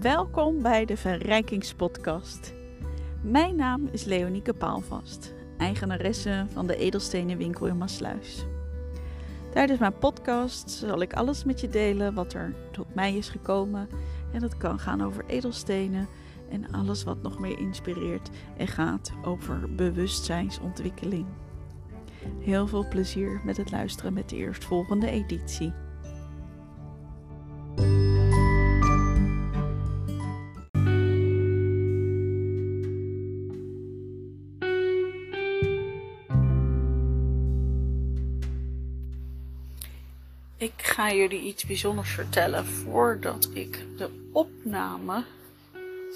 Welkom bij de Verrijkingspodcast. Mijn naam is Leonieke Paalvast, eigenaresse van de Edelstenenwinkel in Maasluis. Tijdens mijn podcast zal ik alles met je delen wat er tot mij is gekomen. En dat kan gaan over edelstenen en alles wat nog meer inspireert en gaat over bewustzijnsontwikkeling. Heel veel plezier met het luisteren met de eerstvolgende editie. Ik ga jullie iets bijzonders vertellen voordat ik de opname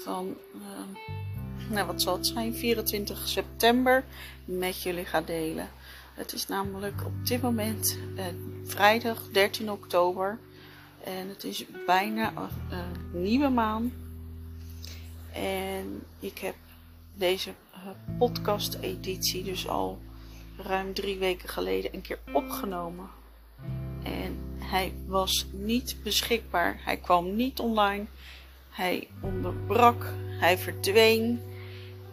van, uh, nou wat zal het zijn, 24 september met jullie ga delen. Het is namelijk op dit moment uh, vrijdag 13 oktober en het is bijna een uh, nieuwe maan. En ik heb deze uh, podcast editie dus al ruim drie weken geleden een keer opgenomen en hij was niet beschikbaar. Hij kwam niet online. Hij onderbrak. Hij verdween.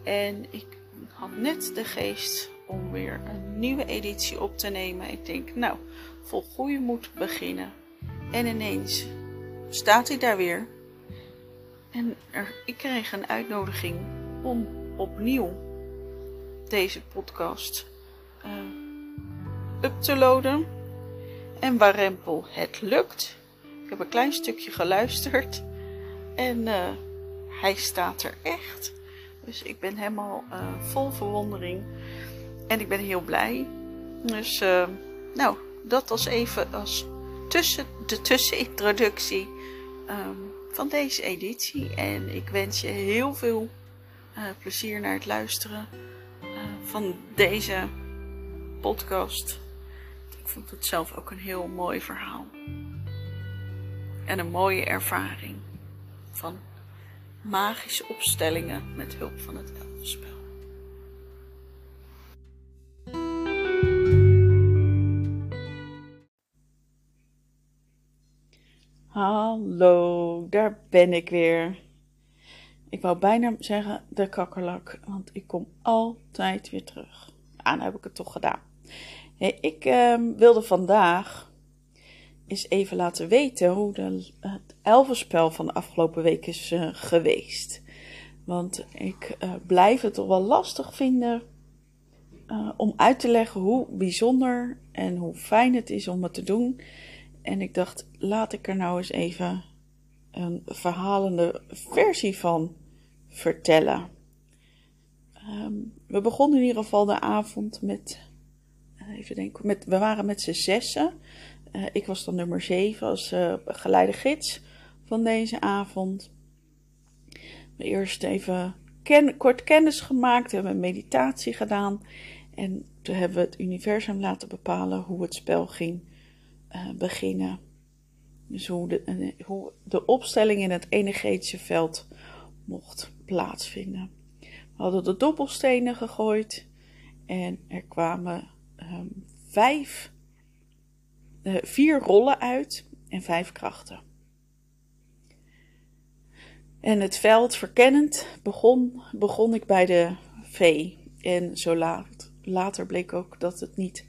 En ik had net de geest om weer een nieuwe editie op te nemen. Ik denk, nou, vol goede moed beginnen. En ineens staat hij daar weer. En ik kreeg een uitnodiging om opnieuw deze podcast uh, up te loaden en warempel het lukt. Ik heb een klein stukje geluisterd en uh, hij staat er echt. Dus ik ben helemaal uh, vol verwondering en ik ben heel blij. Dus uh, nou, dat als even als tussen, de tussenintroductie um, van deze editie. En ik wens je heel veel plezier naar het luisteren van deze podcast. Ik vond het zelf ook een heel mooi verhaal. En een mooie ervaring van magische opstellingen met hulp van het elfenspel. Hallo, daar ben ik weer. Ik wou bijna zeggen de kakkerlak, want ik kom altijd weer terug. Ah, nou heb ik het toch gedaan. Ik uh, wilde vandaag eens even laten weten hoe de, het elfenspel van de afgelopen week is uh, geweest. Want ik uh, blijf het toch wel lastig vinden uh, om uit te leggen hoe bijzonder en hoe fijn het is om het te doen. En ik dacht, laat ik er nou eens even een verhalende versie van vertellen. Um, we begonnen in ieder geval de avond met even denken, met, we waren met z'n zessen. Uh, ik was dan nummer zeven als uh, geleidegids van deze avond. We eerst even ken, kort kennis gemaakt, hebben een meditatie gedaan. En toen hebben we het universum laten bepalen hoe het spel ging beginnen. Dus hoe de, hoe de opstelling in het energetische veld mocht plaatsvinden. We hadden de dobbelstenen gegooid en er kwamen um, vijf, uh, vier rollen uit en vijf krachten. En het veld verkennend begon, begon ik bij de vee. En zo laat, later bleek ook dat het niet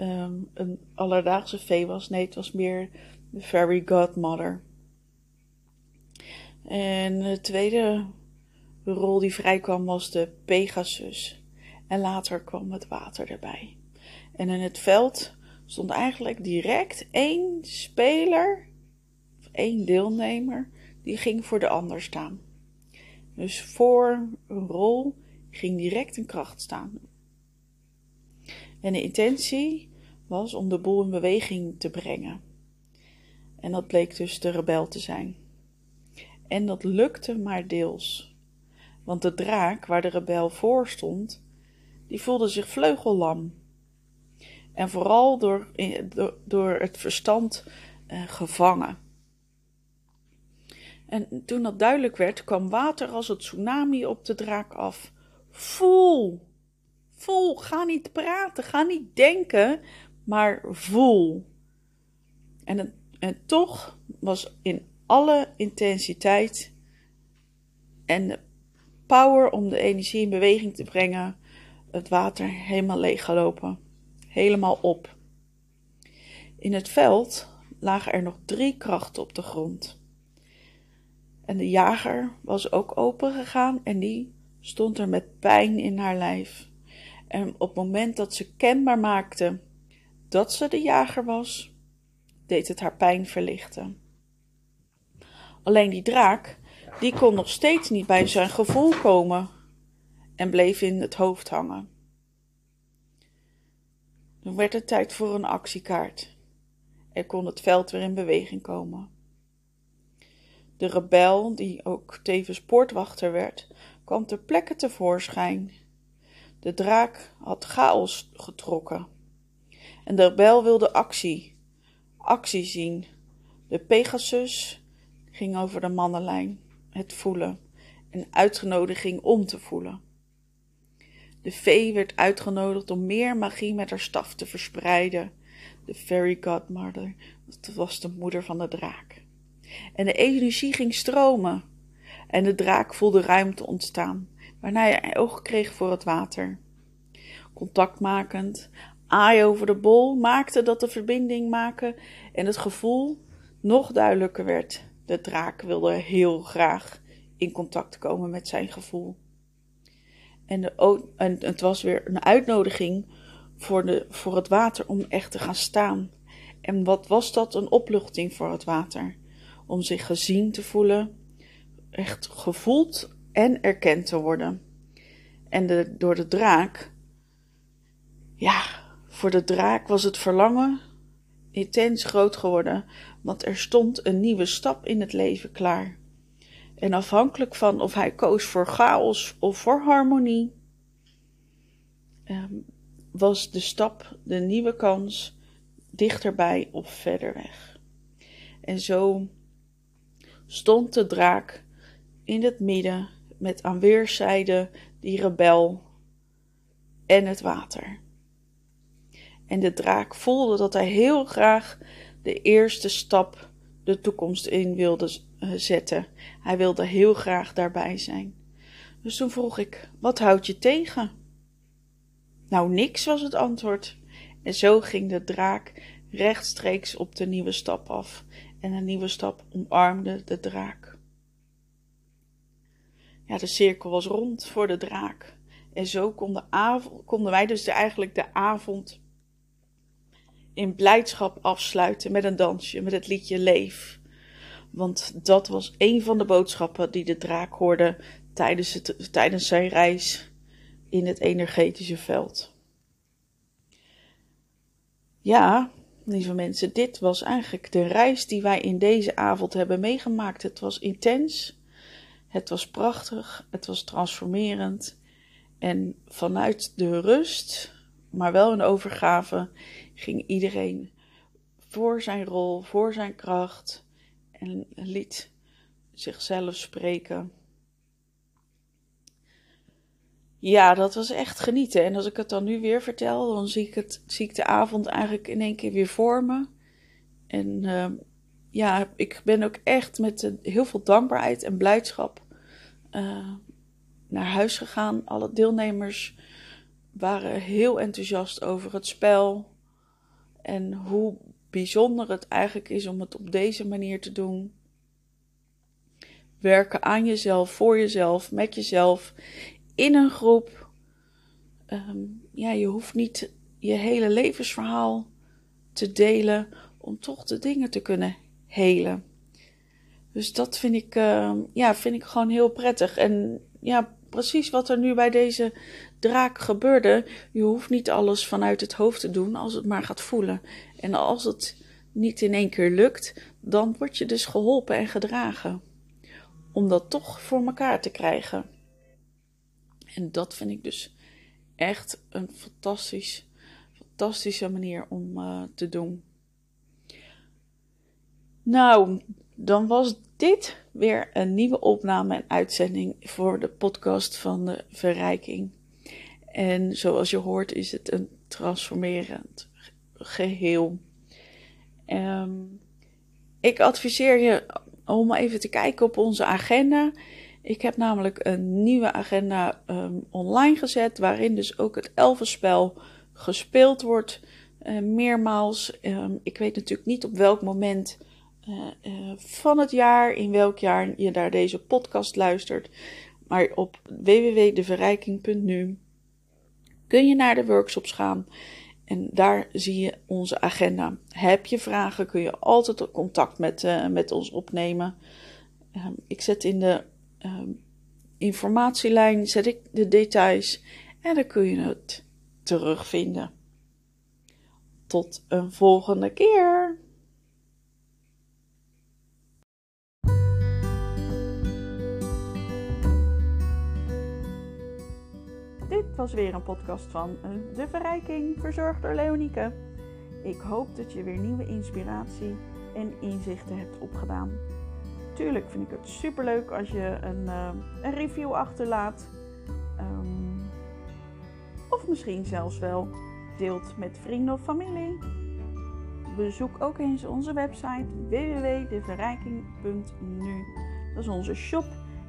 um, een alledaagse vee was. Nee, het was meer de fairy godmother. En de tweede rol die vrijkwam was de Pegasus. En later kwam het water erbij. En in het veld stond eigenlijk direct één speler, of één deelnemer, die ging voor de ander staan. Dus voor een rol ging direct een kracht staan. En de intentie was om de boel in beweging te brengen. En dat bleek dus de rebel te zijn. En dat lukte maar deels. Want de draak waar de rebel voor stond, die voelde zich vleugellam. En vooral door, door, door het verstand uh, gevangen. En toen dat duidelijk werd, kwam water als het tsunami op de draak af. Voel, voel, ga niet praten, ga niet denken, maar voel. En, en toch was in alle intensiteit En de power om de energie in beweging te brengen, het water helemaal leeggelopen. Helemaal op. In het veld lagen er nog drie krachten op de grond. En de jager was ook opengegaan en die stond er met pijn in haar lijf. En op het moment dat ze kenbaar maakte dat ze de jager was, deed het haar pijn verlichten. Alleen die draak, die kon nog steeds niet bij zijn gevoel komen en bleef in het hoofd hangen. Toen werd het tijd voor een actiekaart. Er kon het veld weer in beweging komen. De rebel, die ook tevens poortwachter werd, kwam ter plekke tevoorschijn. De draak had chaos getrokken. En de rebel wilde actie, actie zien. De Pegasus ging over de mannenlijn, het voelen, en uitgenodiging om te voelen. De vee werd uitgenodigd om meer magie met haar staf te verspreiden. De fairy godmother, dat was de moeder van de draak. En de energie ging stromen. En de draak voelde ruimte ontstaan, waarna hij oog kreeg voor het water. Contactmakend, aai over de bol maakte dat de verbinding maken en het gevoel nog duidelijker werd. De draak wilde heel graag in contact komen met zijn gevoel. En, het was weer een uitnodiging voor, de, voor het water om echt te gaan staan. En wat was dat? Een opluchting voor het water. Om zich gezien te voelen, echt gevoeld en erkend te worden. En de, door de draak, ja, voor de draak was het verlangen intens groot geworden, want er stond een nieuwe stap in het leven klaar. En afhankelijk van of hij koos voor chaos of voor harmonie, ehm, was de stap, de nieuwe kans, dichterbij of verder weg. En zo stond de draak in het midden met aan weerszijden die rebel en het water. En de draak voelde dat hij heel graag de eerste stap de toekomst in wilde eh, zetten. Hij wilde heel graag daarbij zijn. Dus toen vroeg ik: Wat houdt je tegen? Nou, niks was het antwoord. En zo ging de draak rechtstreeks op de nieuwe stap af. En een nieuwe stap omarmde de draak. Ja, de cirkel was rond voor de draak. En zo konden, konden wij dus eigenlijk de avond in blijdschap afsluiten met een dansje, met het liedje Leef. Want dat was een van de boodschappen die de draak hoorde tijdens, het, tijdens zijn reis in het energetische veld. Ja, lieve mensen, dit was eigenlijk de reis die wij in deze avond hebben meegemaakt. Het was intens, het was prachtig, het was transformerend. En vanuit de rust, maar wel een overgave, ging iedereen voor zijn rol, voor zijn kracht en liet zichzelf spreken. Ja, dat was echt genieten. En als ik het dan nu weer vertel, dan zie ik, het, zie ik de avond eigenlijk in één keer weer voor me. En uh, ja, ik ben ook echt met heel veel dankbaarheid en blijdschap uh, naar huis gegaan. Alle deelnemers waren heel enthousiast over het spel. En hoe bijzonder het eigenlijk is om het op deze manier te doen. Werken aan jezelf, voor jezelf, met jezelf, in een groep. Um, ja, je hoeft niet je hele levensverhaal te delen om toch de dingen te kunnen helen. Dus dat vind ik, uh, ja, vind ik gewoon heel prettig. En ja, precies wat er nu bij deze draak gebeurde. Je hoeft niet alles vanuit het hoofd te doen als het maar gaat voelen. En als het niet in één keer lukt, dan word je dus geholpen en gedragen. Om dat toch voor elkaar te krijgen. En dat vind ik dus echt een fantastisch, fantastische manier om uh, te doen. Nou, dan was dit weer een nieuwe opname en uitzending voor de podcast van de verrijking. En zoals je hoort is het een transformerend geheel. Um, ik adviseer je om even te kijken op onze agenda. Ik heb namelijk een nieuwe agenda ehm, online gezet, waarin dus ook het elfenspel gespeeld wordt. Uh, meermaals. Ehm, ik weet natuurlijk niet op welk moment van het jaar, in welk jaar je naar deze podcast luistert. Maar op www.deverrijking.nu kun je naar de workshops gaan. En daar zie je onze agenda. Heb je vragen, kun je altijd contact met, uh, met ons opnemen. Um, ik zet in de um, informatielijn zet ik de details en dan kun je het terugvinden. Tot een volgende keer. Was weer een podcast van De Verrijking, verzorgd door Leonieke. Ik hoop dat je weer nieuwe inspiratie en inzichten hebt opgedaan. Tuurlijk vind ik het super leuk als je een, uh, een review achterlaat. Um, of misschien zelfs wel deelt met vrienden of familie. Bezoek ook eens onze website www.deverrijking.nu. Dat is onze shop.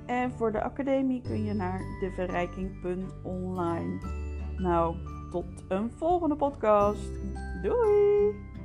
En voor de academie kun je naar deverrijking.online. Nou, tot een volgende podcast. Doei!